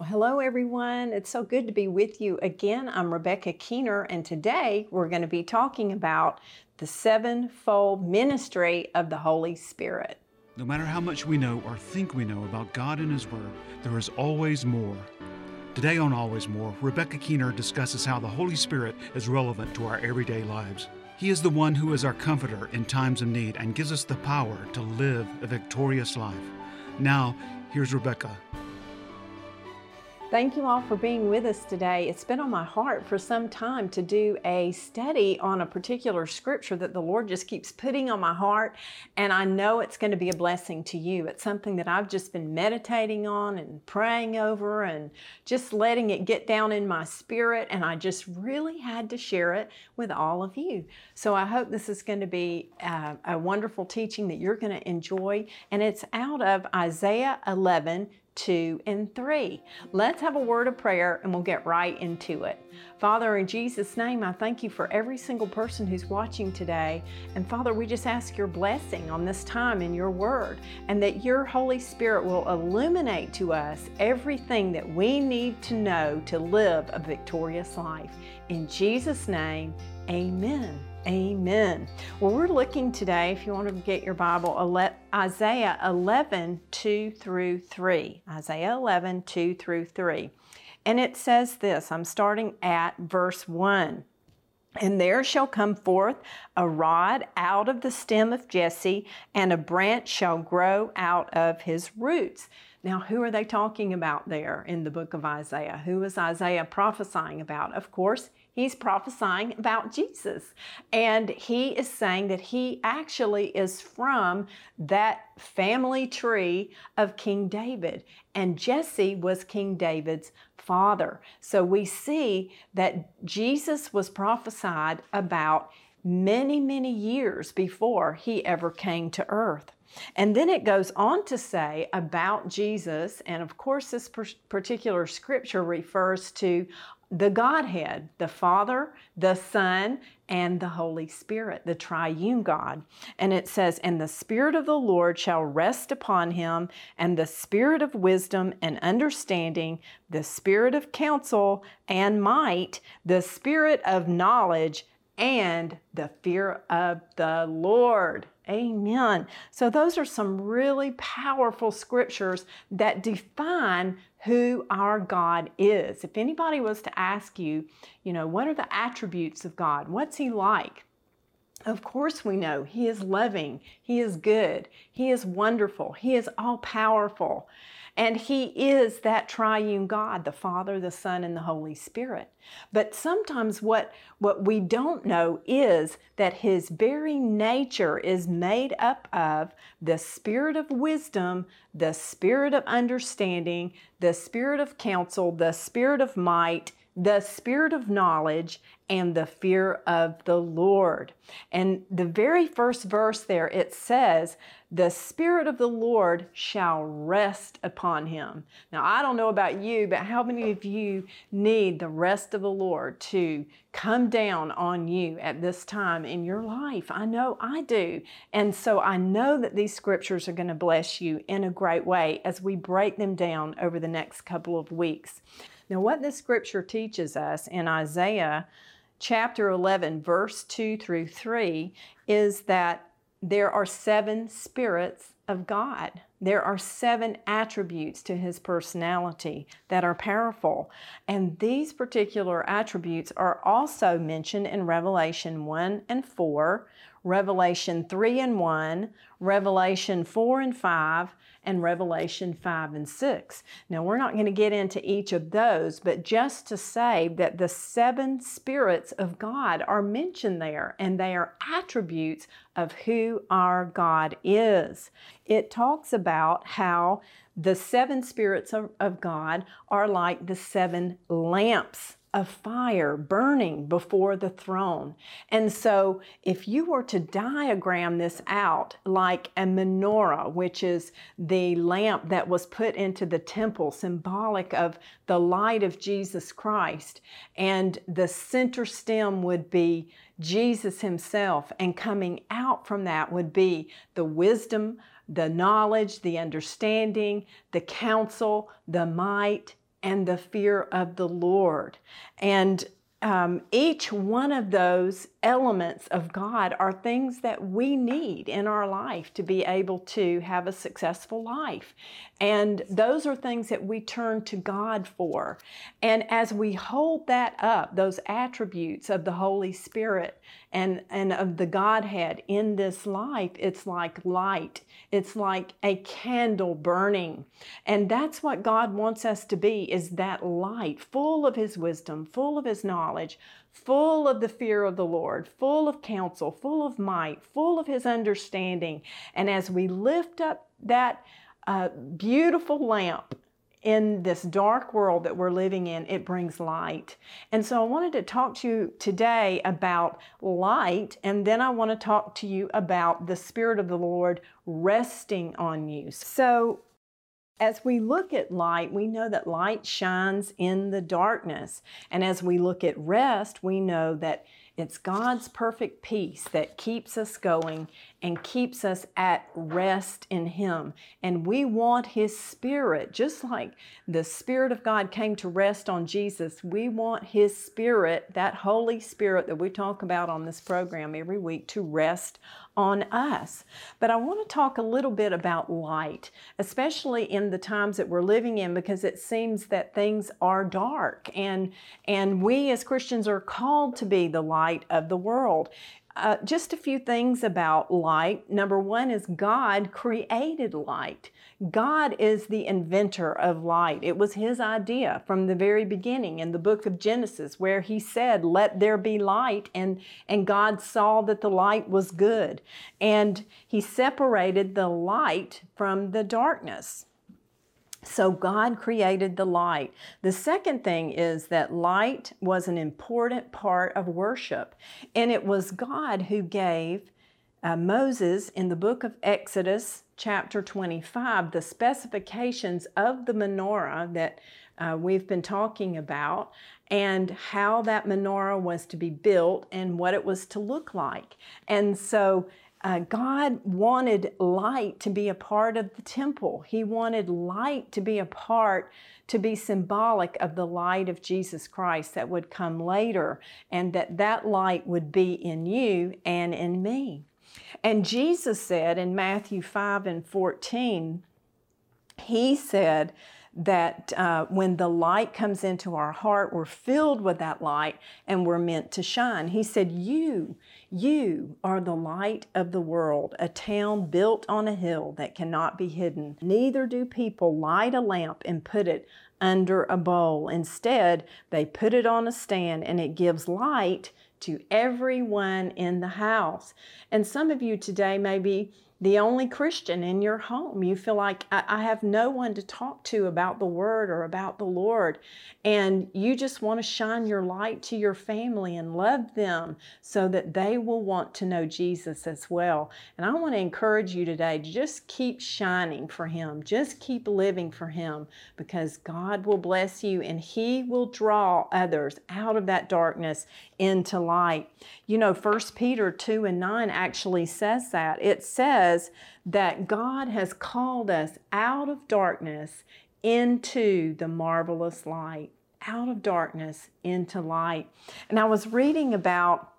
Well, hello, everyone. It's so good to be with you again. I'm Rebecca Keener, and today we're going to be talking about the sevenfold ministry of the Holy Spirit. No matter how much we know or think we know about God and His Word, there is always more. Today on Always More, Rebecca Keener discusses how the Holy Spirit is relevant to our everyday lives. He is the one who is our comforter in times of need and gives us the power to live a victorious life. Now, here's Rebecca Thank you all for being with us today. It's been on my heart for some time to do a study on a particular scripture that the Lord just keeps putting on my heart, and I know it's going to be a blessing to you. It's something that I've just been meditating on and praying over and just letting it get down in my spirit, and I just really had to share it with all of you. So I hope this is going to be a, uh, a wonderful teaching that you're going to enjoy, and it's out of Isaiah 11 2, and 3. Let's have a word of prayer and we'll get right into it. Father, in Jesus' name, I thank you for every single person who's watching today. And Father, we just ask your blessing on this time in your word and that your Holy Spirit will illuminate to us everything that we need to know to live a victorious life. In Jesus' name, amen. Amen. Well, we're looking today, if you want to get your Bible, Isaiah 11, 2 through 3. Isaiah 11, 2 through 3. And it says this I'm starting at verse 1. And there shall come forth a rod out of the stem of Jesse, and a branch shall grow out of his roots. Now, who are they talking about there in the book of Isaiah? Who is Isaiah prophesying about? Of course, He's prophesying about Jesus. And he is saying that he actually is from that family tree of King David. And Jesse was King David's father. So we see that Jesus was prophesied about many, many years before he ever came to earth. And then it goes on to say about Jesus, and of course, this particular scripture refers to the Godhead, the Father, the Son, and the Holy Spirit, the triune God. And it says, And the Spirit of the Lord shall rest upon him, and the Spirit of wisdom and understanding, the Spirit of counsel and might, the Spirit of knowledge, and the fear of the Lord. Amen. So, those are some really powerful scriptures that define who our God is. If anybody was to ask you, you know, what are the attributes of God? What's He like? Of course, we know He is loving, He is good, He is wonderful, He is all powerful. And He is that triune God, the Father, the Son, and the Holy Spirit. But sometimes what, what we don't know is that His very nature is made up of the Spirit of wisdom, the Spirit of understanding, the Spirit of counsel, the Spirit of might, the spirit of knowledge and the fear of the Lord. And the very first verse there, it says, The Spirit of the Lord shall rest upon him. Now, I don't know about you, but how many of you need the rest of the Lord to come down on you at this time in your life? I know I do. And so I know that these scriptures are going to bless you in a great way as we break them down over the next couple of weeks. Now, what this scripture teaches us in Isaiah chapter 11, verse 2 through 3, is that there are seven spirits of God. There are seven attributes to his personality that are powerful. And these particular attributes are also mentioned in Revelation 1 and 4, Revelation 3 and 1, Revelation 4 and 5, and Revelation 5 and 6. Now, we're not going to get into each of those, but just to say that the seven spirits of God are mentioned there, and they are attributes of who our God is. It talks about how the seven spirits of, of God are like the seven lamps of fire burning before the throne. And so, if you were to diagram this out like a menorah, which is the lamp that was put into the temple, symbolic of the light of Jesus Christ, and the center stem would be Jesus Himself, and coming out from that would be the wisdom, the knowledge, the understanding, the counsel, the might, and the fear of the Lord. And um, each one of those elements of God are things that we need in our life to be able to have a successful life. And those are things that we turn to God for. And as we hold that up, those attributes of the Holy Spirit and, and of the Godhead in this life, it's like light. It's like a candle burning. And that's what God wants us to be is that light, full of his wisdom, full of his knowledge, full of the fear of the Lord, full of counsel, full of might, full of his understanding. And as we lift up that uh, beautiful lamp in this dark world that we're living in, it brings light. And so I wanted to talk to you today about light, and then I want to talk to you about the Spirit of the Lord resting on you. So as we look at light, we know that light shines in the darkness. And as we look at rest, we know that it's God's perfect peace that keeps us going and keeps us at rest in Him. And we want His Spirit, just like the Spirit of God came to rest on Jesus, we want His Spirit, that Holy Spirit that we talk about on this program every week, to rest on us. But I want to talk a little bit about light, especially in the times that we're living in, because it seems that things are dark. And, and we as Christians are called to be the light of the world. Uh, just a few things about light. Number one is God created light. God is the inventor of light. It was His idea from the very beginning in the book of Genesis, where He said, Let there be light, and, and God saw that the light was good. And He separated the light from the darkness. So God created the light. The second thing is that light was an important part of worship, and it was God who gave uh, Moses in the book of Exodus, chapter 25, the specifications of the menorah that uh, we've been talking about and how that menorah was to be built and what it was to look like. And so uh, God wanted light to be a part of the temple. He wanted light to be a part, to be symbolic of the light of Jesus Christ that would come later, and that that light would be in you and in me. And Jesus said in Matthew 5 and 14, He said, that uh, when the light comes into our heart, we're filled with that light and we're meant to shine. He said, You, you are the light of the world, a town built on a hill that cannot be hidden. Neither do people light a lamp and put it under a bowl. Instead, they put it on a stand and it gives light to everyone in the house. And some of you today may be the only Christian in your home. You feel like I, I, have no one to talk to about the Word or about the Lord. And you just want to shine your light to your family and love them so that they will want to know Jesus as well. And I want to encourage you today to just keep shining for Him, just keep living for Him because God will bless you and He will draw others out of that darkness into light. You know, 1 Peter 2 and 9 actually says that. It says that God has called us out of darkness into the marvelous light, out of darkness into light. And I was reading about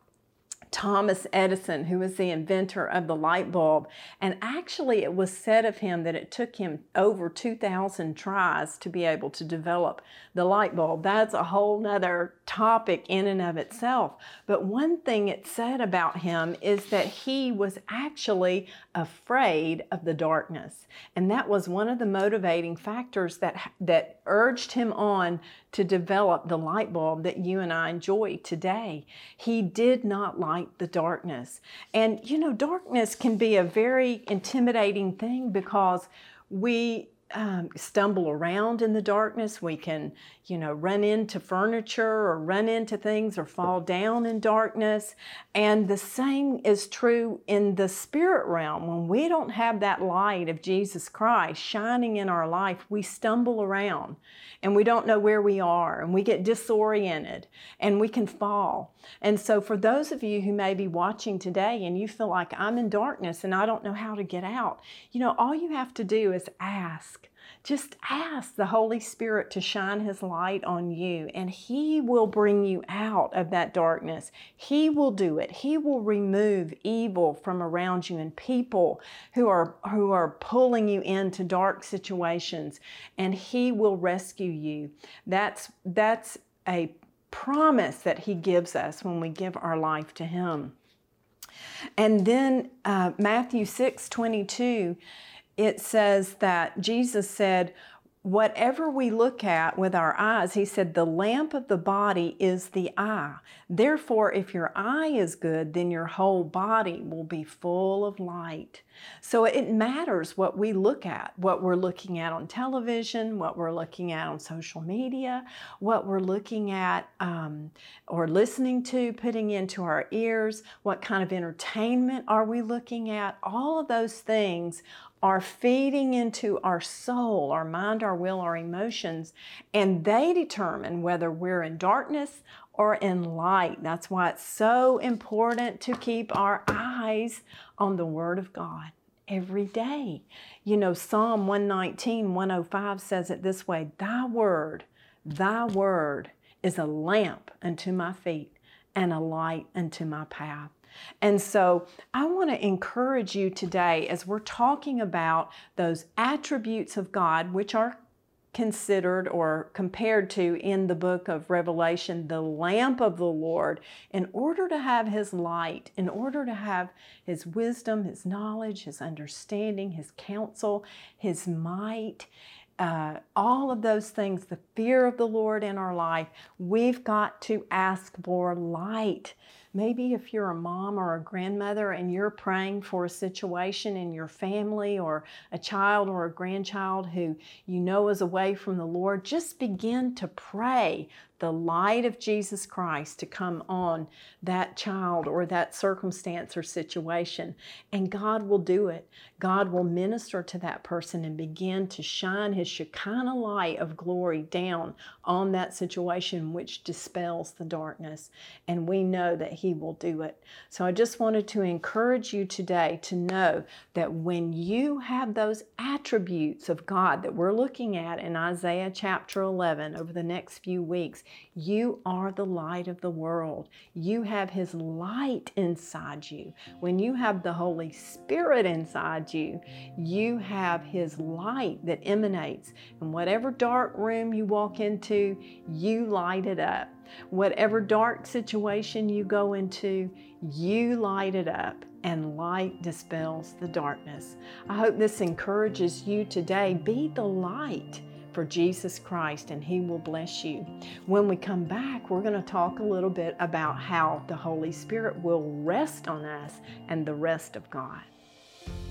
Thomas Edison, who was the inventor of the light bulb. And actually, it was said of him that it took him over 2,000 tries to be able to develop the light bulb. That's a whole nother topic in and of itself. But one thing it said about him is that he was actually afraid of the darkness. And that was one of the motivating factors that, that urged him on to develop the light bulb that you and I enjoy today. He did not like the darkness. And you know, darkness can be a very intimidating thing because we um, stumble around in the darkness. We can, you know, run into furniture or run into things or fall down in darkness. And the same is true in the spirit realm. When we don't have that light of Jesus Christ shining in our life, we stumble around and we don't know where we are and we get disoriented and we can fall. And so, for those of you who may be watching today and you feel like I'm in darkness and I don't know how to get out, you know, all you have to do is ask. Just ask the Holy Spirit to shine His light on you, and He will bring you out of that darkness. He will do it. He will remove evil from around you and people who are who are pulling you into dark situations, and He will rescue you. That's that's a promise that He gives us when we give our life to Him. And then uh, Matthew 6 22 it says that Jesus said, Whatever we look at with our eyes, he said, the lamp of the body is the eye. Therefore, if your eye is good, then your whole body will be full of light. So it matters what we look at, what we're looking at on television, what we're looking at on social media, what we're looking at um, or listening to, putting into our ears, what kind of entertainment are we looking at. All of those things are feeding into our soul, our mind, our will, our emotions, and they determine whether we're in darkness or in light. That's why it's so important to keep our eyes on the Word of God every day. You know, Psalm 119, 105 says it this way Thy Word, Thy Word is a lamp unto my feet and a light unto my path. And so I want to encourage you today as we're talking about those attributes of God, which are considered or compared to in the book of Revelation, the lamp of the Lord, in order to have His light, in order to have His wisdom, His knowledge, His understanding, His counsel, His might. Uh, all of those things, the fear of the Lord in our life, we've got to ask for light. Maybe if you're a mom or a grandmother and you're praying for a situation in your family or a child or a grandchild who you know is away from the Lord, just begin to pray the light of Jesus Christ to come on that child or that circumstance or situation. And God will do it. God will minister to that person and begin to shine His Shekinah light of glory down on that situation, which dispels the darkness. And we know that He will do it. So I just wanted to encourage you today to know that when you have those attributes of God that we're looking at in Isaiah chapter 11 over the next few weeks, you are the light of the world. You have His light inside you. When you have the Holy Spirit inside you, you have His light that emanates. And whatever dark room you walk into, you light it up. Whatever dark situation you go into, you light it up and light dispels the darkness. I hope this encourages you today. Be the light for Jesus Christ, and He will bless you. When we come back, we're going to talk a little bit about how the Holy Spirit will rest on us and the rest of God.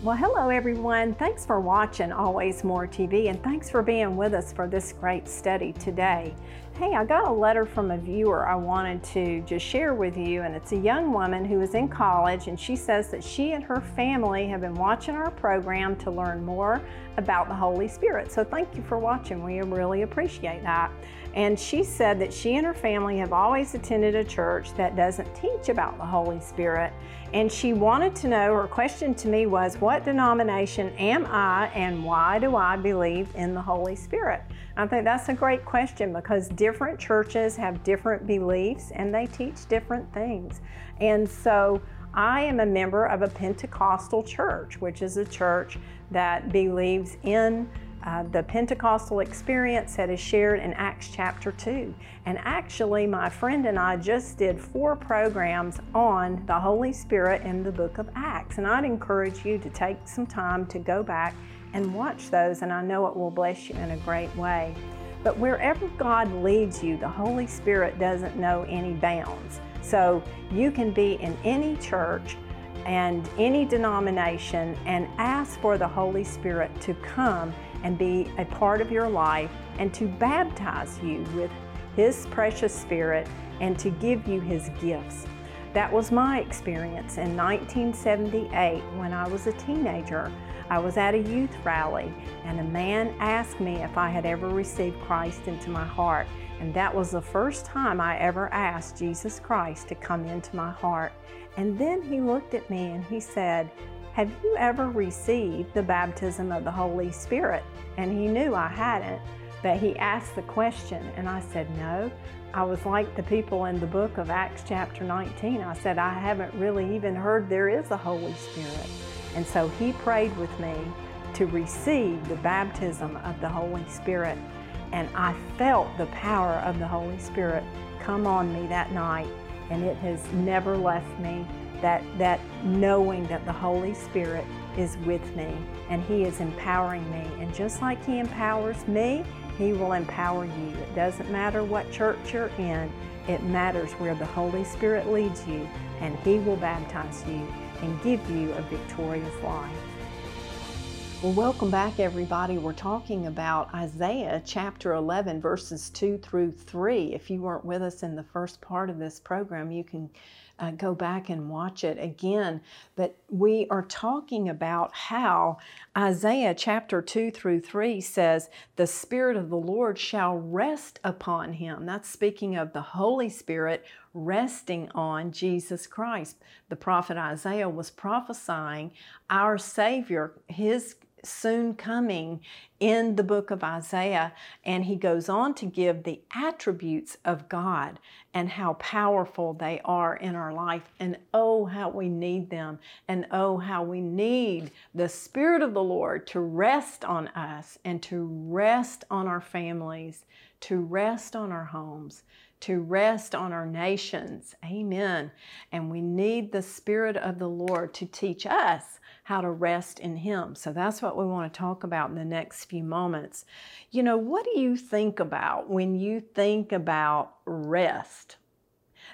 Well, hello everyone. Thanks for watching Always More TV and thanks for being with us for this great study today. Hey, I got a letter from a viewer I wanted to just share with you, and it's a young woman who is in college, and she says that she and her family have been watching our program to learn more about the Holy Spirit. So, thank you for watching. We really appreciate that. And she said that she and her family have always attended a church that doesn't teach about the Holy Spirit. And she wanted to know, her question to me was, What denomination am I and why do I believe in the Holy Spirit? I think that's a great question because different churches have different beliefs and they teach different things. And so I am a member of a Pentecostal church, which is a church that believes in uh, the Pentecostal experience that is shared in Acts chapter 2. And actually, my friend and I just did four programs on the Holy Spirit in the book of Acts. And I'd encourage you to take some time to go back and watch those, and I know it will bless you in a great way. But wherever God leads you, the Holy Spirit doesn't know any bounds. So you can be in any church and any denomination and ask for the Holy Spirit to come and be a part of your life and to baptize you with His precious Spirit and to give you His gifts. That was my experience in 1978 when I was a teenager. I was at a youth rally and a man asked me if I had ever received Christ into my heart. And that was the first time I ever asked Jesus Christ to come into my heart. And then he looked at me and he said, Have you ever received the baptism of the Holy Spirit? And he knew I hadn't, but he asked the question, and I said, No. I was like the people in the book of Acts, chapter 19. I said, I haven't really even heard there is a Holy Spirit. And so he prayed with me to receive the baptism of the Holy Spirit. And I felt the power of the Holy Spirit come on me that night, and it has never left me. That, that knowing that the Holy Spirit is with me and He is empowering me. And just like He empowers me, He will empower you. It doesn't matter what church you're in, it matters where the Holy Spirit leads you, and He will baptize you and give you a victorious life. Well, welcome back, everybody. We're talking about Isaiah chapter 11, verses 2 through 3. If you weren't with us in the first part of this program, you can uh, go back and watch it again. But we are talking about how Isaiah chapter 2 through 3 says, The Spirit of the Lord shall rest upon him. That's speaking of the Holy Spirit resting on Jesus Christ. The prophet Isaiah was prophesying our Savior, his soon coming in the book of Isaiah. And he goes on to give the attributes of God and how powerful they are in our life. And oh, how we need them. And oh, how we need the Spirit of the Lord to rest on us and to rest on our families, to rest on our homes to rest on our nations. Amen. And we need the Spirit of the Lord to teach us how to rest in Him. So that's what we want to talk about in the next few moments. You know, what do you think about when you think about rest?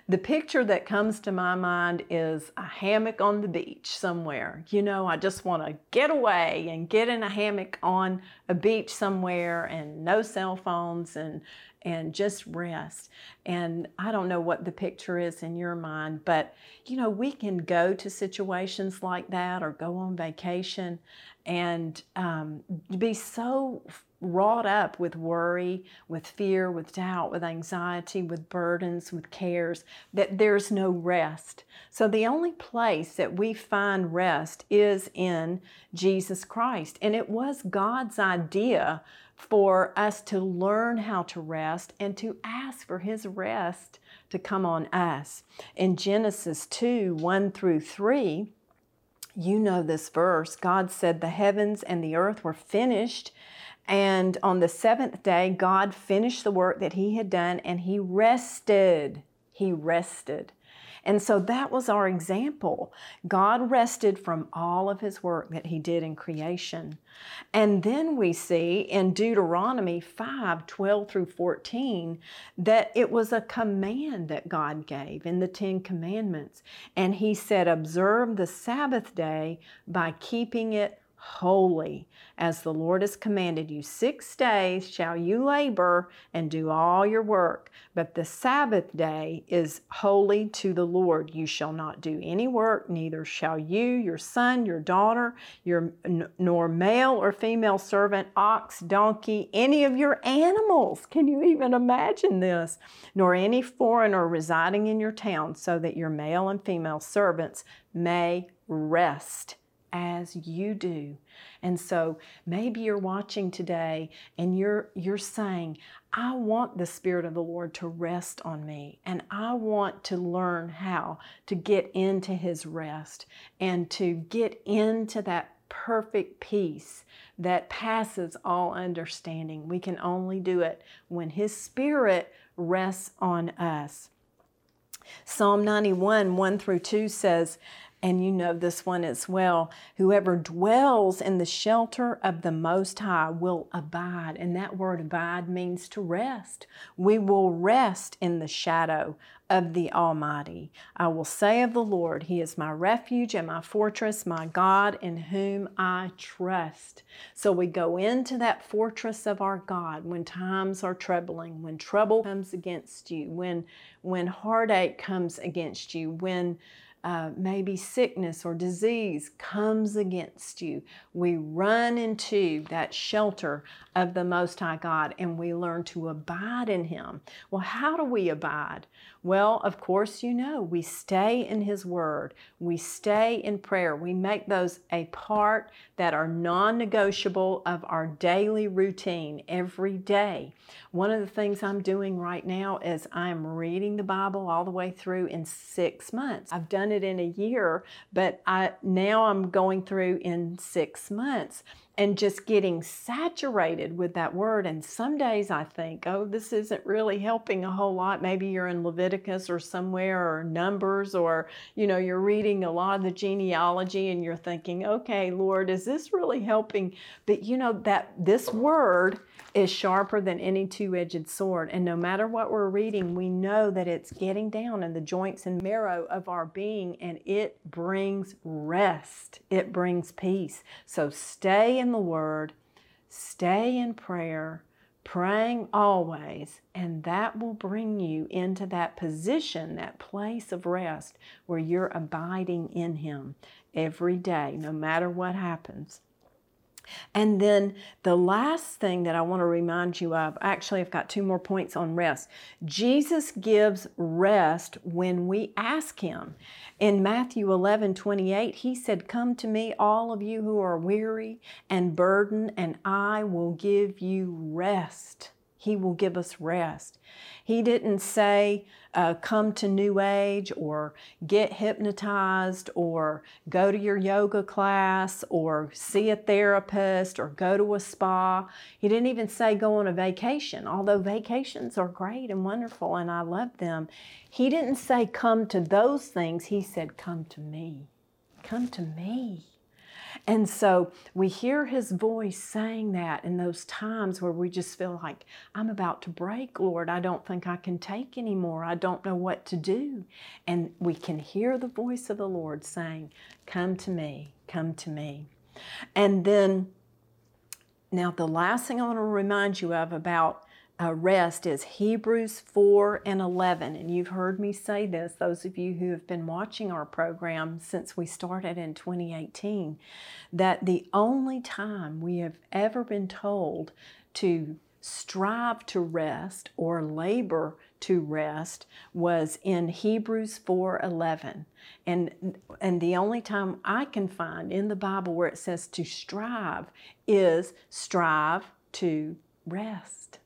The picture that comes to my mind is a hammock on the beach somewhere. You know, I just want to get away and get in a hammock on a beach somewhere and no cell phones and and just rest. And I don't know what the picture is in your mind, but you know, we can go to situations like that or go on vacation and um, be so wrought up with worry, with fear, with doubt, with anxiety, with burdens, with cares, that there's no rest. So the only place that we find rest is in Jesus Christ. And it was God's idea for us to learn how to rest and to ask for His rest to come on us. In Genesis 2 1 through 3, you know this verse. God said, The heavens and the earth were finished. And on the seventh day, God finished the work that He had done and He rested. He rested. And so that was our example. God rested from all of his work that he did in creation. And then we see in Deuteronomy 5 12 through 14 that it was a command that God gave in the Ten Commandments. And he said, Observe the Sabbath day by keeping it holy, as the Lord has commanded you. Six days shall you labor and do all your work, but the Sabbath day is holy to the Lord. You shall not do any work, neither shall you, your son, your daughter, your nor male or female servant, ox, donkey, any of your animals. Can you even imagine this? Nor any foreigner residing in your town, so that your male and female servants may rest as you do. And so maybe you're watching today and you're you're saying, I want the spirit of the Lord to rest on me and I want to learn how to get into his rest and to get into that perfect peace that passes all understanding. We can only do it when his spirit rests on us. Psalm 91, 1 through 2 says, and you know this one as well. Whoever dwells in the shelter of the Most High will abide. And that word abide means to rest. We will rest in the shadow of the Almighty. I will say of the Lord, He is my refuge and my fortress, my God in whom I trust. So we go into that fortress of our God when times are troubling, when trouble comes against you, when when heartache comes against you, when uh, maybe sickness or disease comes against you, we run into that shelter of the Most High God and we learn to abide in Him. Well, how do we abide? Well, of course, you know, we stay in His Word, we stay in prayer, we make those a part that are non negotiable of our daily routine every day. One of the things I'm doing right now is I'm reading the Bible all the way through in six months. I've done it in a year, but I now I'm going through in six months and just getting saturated with that word. And some days I think, oh, this isn't really helping a whole lot. Maybe you're in Leviticus or somewhere or Numbers, or you know, you're reading a lot of the genealogy and you're thinking, okay, Lord, is this really helping? But you know, that this word is sharper than any two edged sword. And no matter what we're reading, we know that it's getting down in the joints and marrow of our being and it brings rest, it brings peace. So stay in the Word, stay in prayer, praying always, and that will bring you into that position, that place of rest where you're abiding in Him every day, no matter what happens. And then the last thing that I want to remind you of actually, I've got two more points on rest. Jesus gives rest when we ask Him. In Matthew 11 28, He said, Come to me, all of you who are weary and burdened, and I will give you rest. He will give us rest. He didn't say, uh, come to New Age or get hypnotized or go to your yoga class or see a therapist or go to a spa. He didn't even say go on a vacation, although vacations are great and wonderful and I love them. He didn't say come to those things. He said come to me. Come to me. And so we hear his voice saying that in those times where we just feel like, I'm about to break, Lord. I don't think I can take anymore. I don't know what to do. And we can hear the voice of the Lord saying, Come to me, come to me. And then, now the last thing I want to remind you of about uh, rest is Hebrews 4 and 11. And you've heard me say this, those of you who have been watching our program since we started in 2018, that the only time we have ever been told to strive to rest or labor to rest was in Hebrews 4:11. And and the only time I can find in the Bible where it says to strive is strive to rest.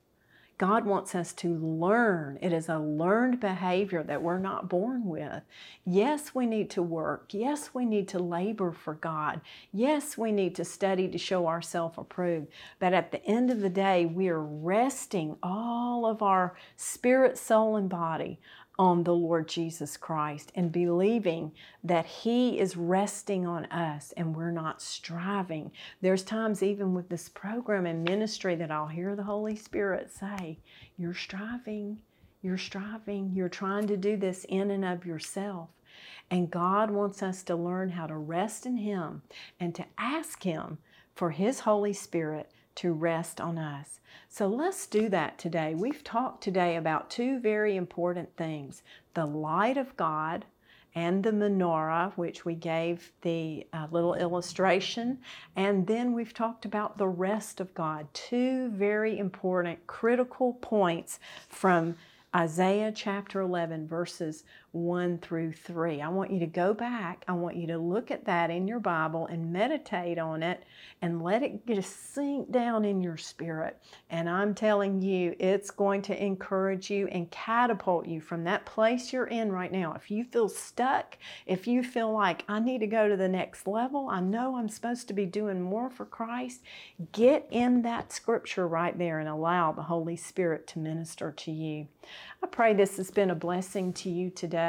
God wants us to learn. It is a learned behavior that we're not born with. Yes, we need to work. Yes, we need to labor for God. Yes, we need to study to show ourselves approved. But at the end of the day, we are resting all of our spirit, soul, and body on the Lord Jesus Christ and believing that He is resting on us and we're not striving. There's times, even with this program and ministry, that I'll hear the Holy Spirit say, You're striving, you're striving, you're trying to do this in and of yourself. And God wants us to learn how to rest in Him and to ask Him for His Holy Spirit to rest on us. So let's do that today. We've talked today about two very important things the light of God and the menorah, which we gave the uh, little illustration. And then we've talked about the rest of God, two very important, critical points from Isaiah chapter 11, verses 1 through 3. I want you to go back. I want you to look at that in your Bible and meditate on it and let it just sink down in your spirit. And I'm telling you, it's going to encourage you and catapult you from that place you're in right now. If you feel stuck, if you feel like I need to go to the next level, I know I'm supposed to be doing more for Christ, get in that scripture right there and allow the Holy Spirit to minister to you. I pray this has been a blessing to you today.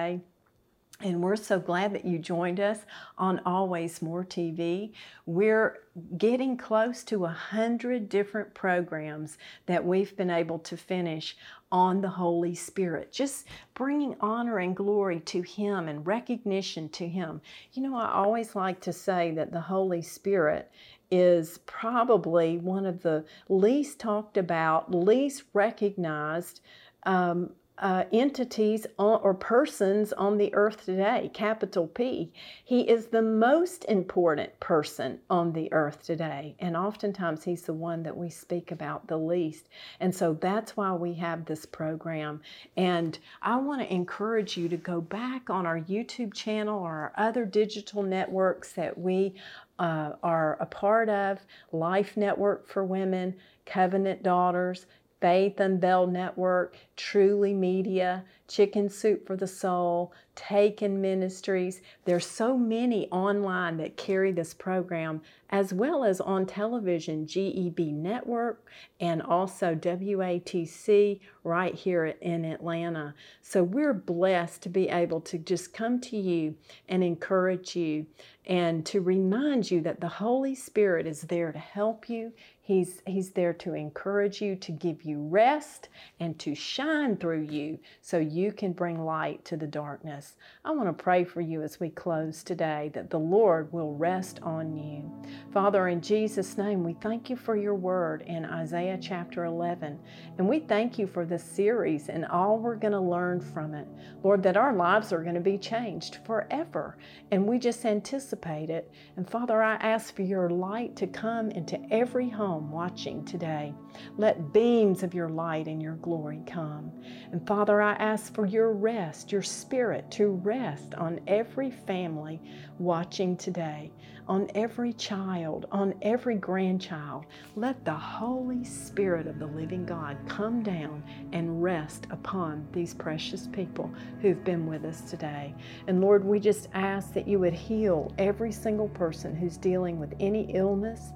And we're so glad that you joined us on Always More TV. We're getting close to a hundred different programs that we've been able to finish on the Holy Spirit, just bringing honor and glory to Him and recognition to Him. You know, I always like to say that the Holy Spirit is probably one of the least talked about, least recognized um, uh, entities on, or persons on the earth today, capital P. He is the most important person on the earth today. And oftentimes he's the one that we speak about the least. And so that's why we have this program. And I want to encourage you to go back on our YouTube channel or our other digital networks that we uh, are a part of Life Network for Women, Covenant Daughters, Faith Unveiled Network, Truly Media, Chicken Soup for the Soul, Taken Ministries. There's so many online that carry this program, as well as on television, GEB Network and also WATC right here in Atlanta. So we're blessed to be able to just come to you and encourage you and to remind you that the Holy Spirit is there to help you. He's, he's there to encourage you, to give you rest, and to shine through you so you can bring light to the darkness. I want to pray for you as we close today that the Lord will rest on you. Father, in Jesus' name, we thank you for your word in Isaiah chapter 11. And we thank you for this series and all we're going to learn from it. Lord, that our lives are going to be changed forever. And we just anticipate it. And Father, I ask for your light to come into every home watching today. Let beams of your light and your glory come. And Father, I ask for your rest, your spirit to rest on every family watching today, on every child, on every grandchild. Let the Holy Spirit of the living God come down and rest upon these precious people who've been with us today. And Lord, we just ask that you would heal every single person who's dealing with any illness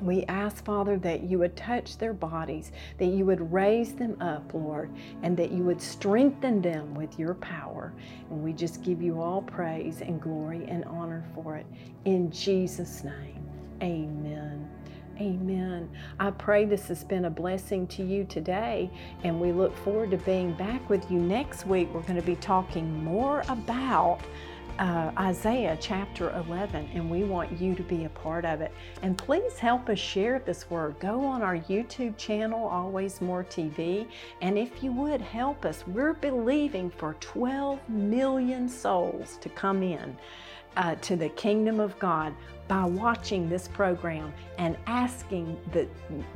we ask, Father, that you would touch their bodies, that you would raise them up, Lord, and that you would strengthen them with your power. And we just give you all praise and glory and honor for it. In Jesus' name, amen. Amen. I pray this has been a blessing to you today, and we look forward to being back with you next week. We're going to be talking more about uh, Isaiah chapter 11, and we want you to be a part of it. And please help us share this word. Go on our YouTube channel, Always More TV, and if you would help us, we're believing for 12 million souls to come in uh, to the kingdom of God by watching this program and asking the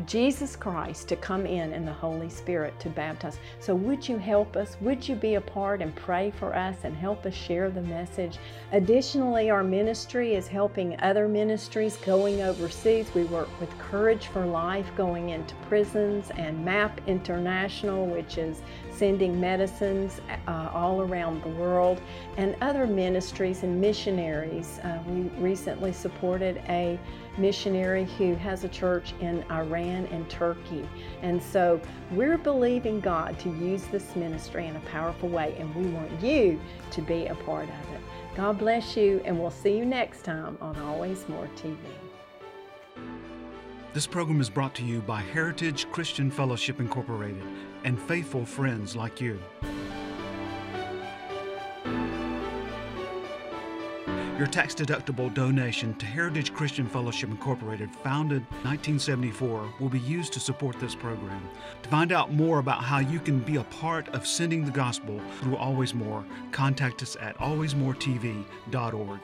Jesus Christ to come in and the Holy Spirit to baptize. So would you help us? Would you be a part and pray for us and help us share the message? Additionally, our ministry is helping other ministries going overseas. We work with Courage for Life going into prisons and MAP International, which is sending medicines uh, all around the world, and other ministries and missionaries. Uh, we recently supported a missionary who has a church in Iran and Turkey. And so we're believing God to use this ministry in a powerful way, and we want you to be a part of it. God bless you, and we'll see you next time on Always More TV. This program is brought to you by Heritage Christian Fellowship Incorporated and faithful friends like you. Your tax deductible donation to Heritage Christian Fellowship Incorporated, founded 1974, will be used to support this program. To find out more about how you can be a part of sending the gospel through Always More, contact us at alwaysmoretv.org.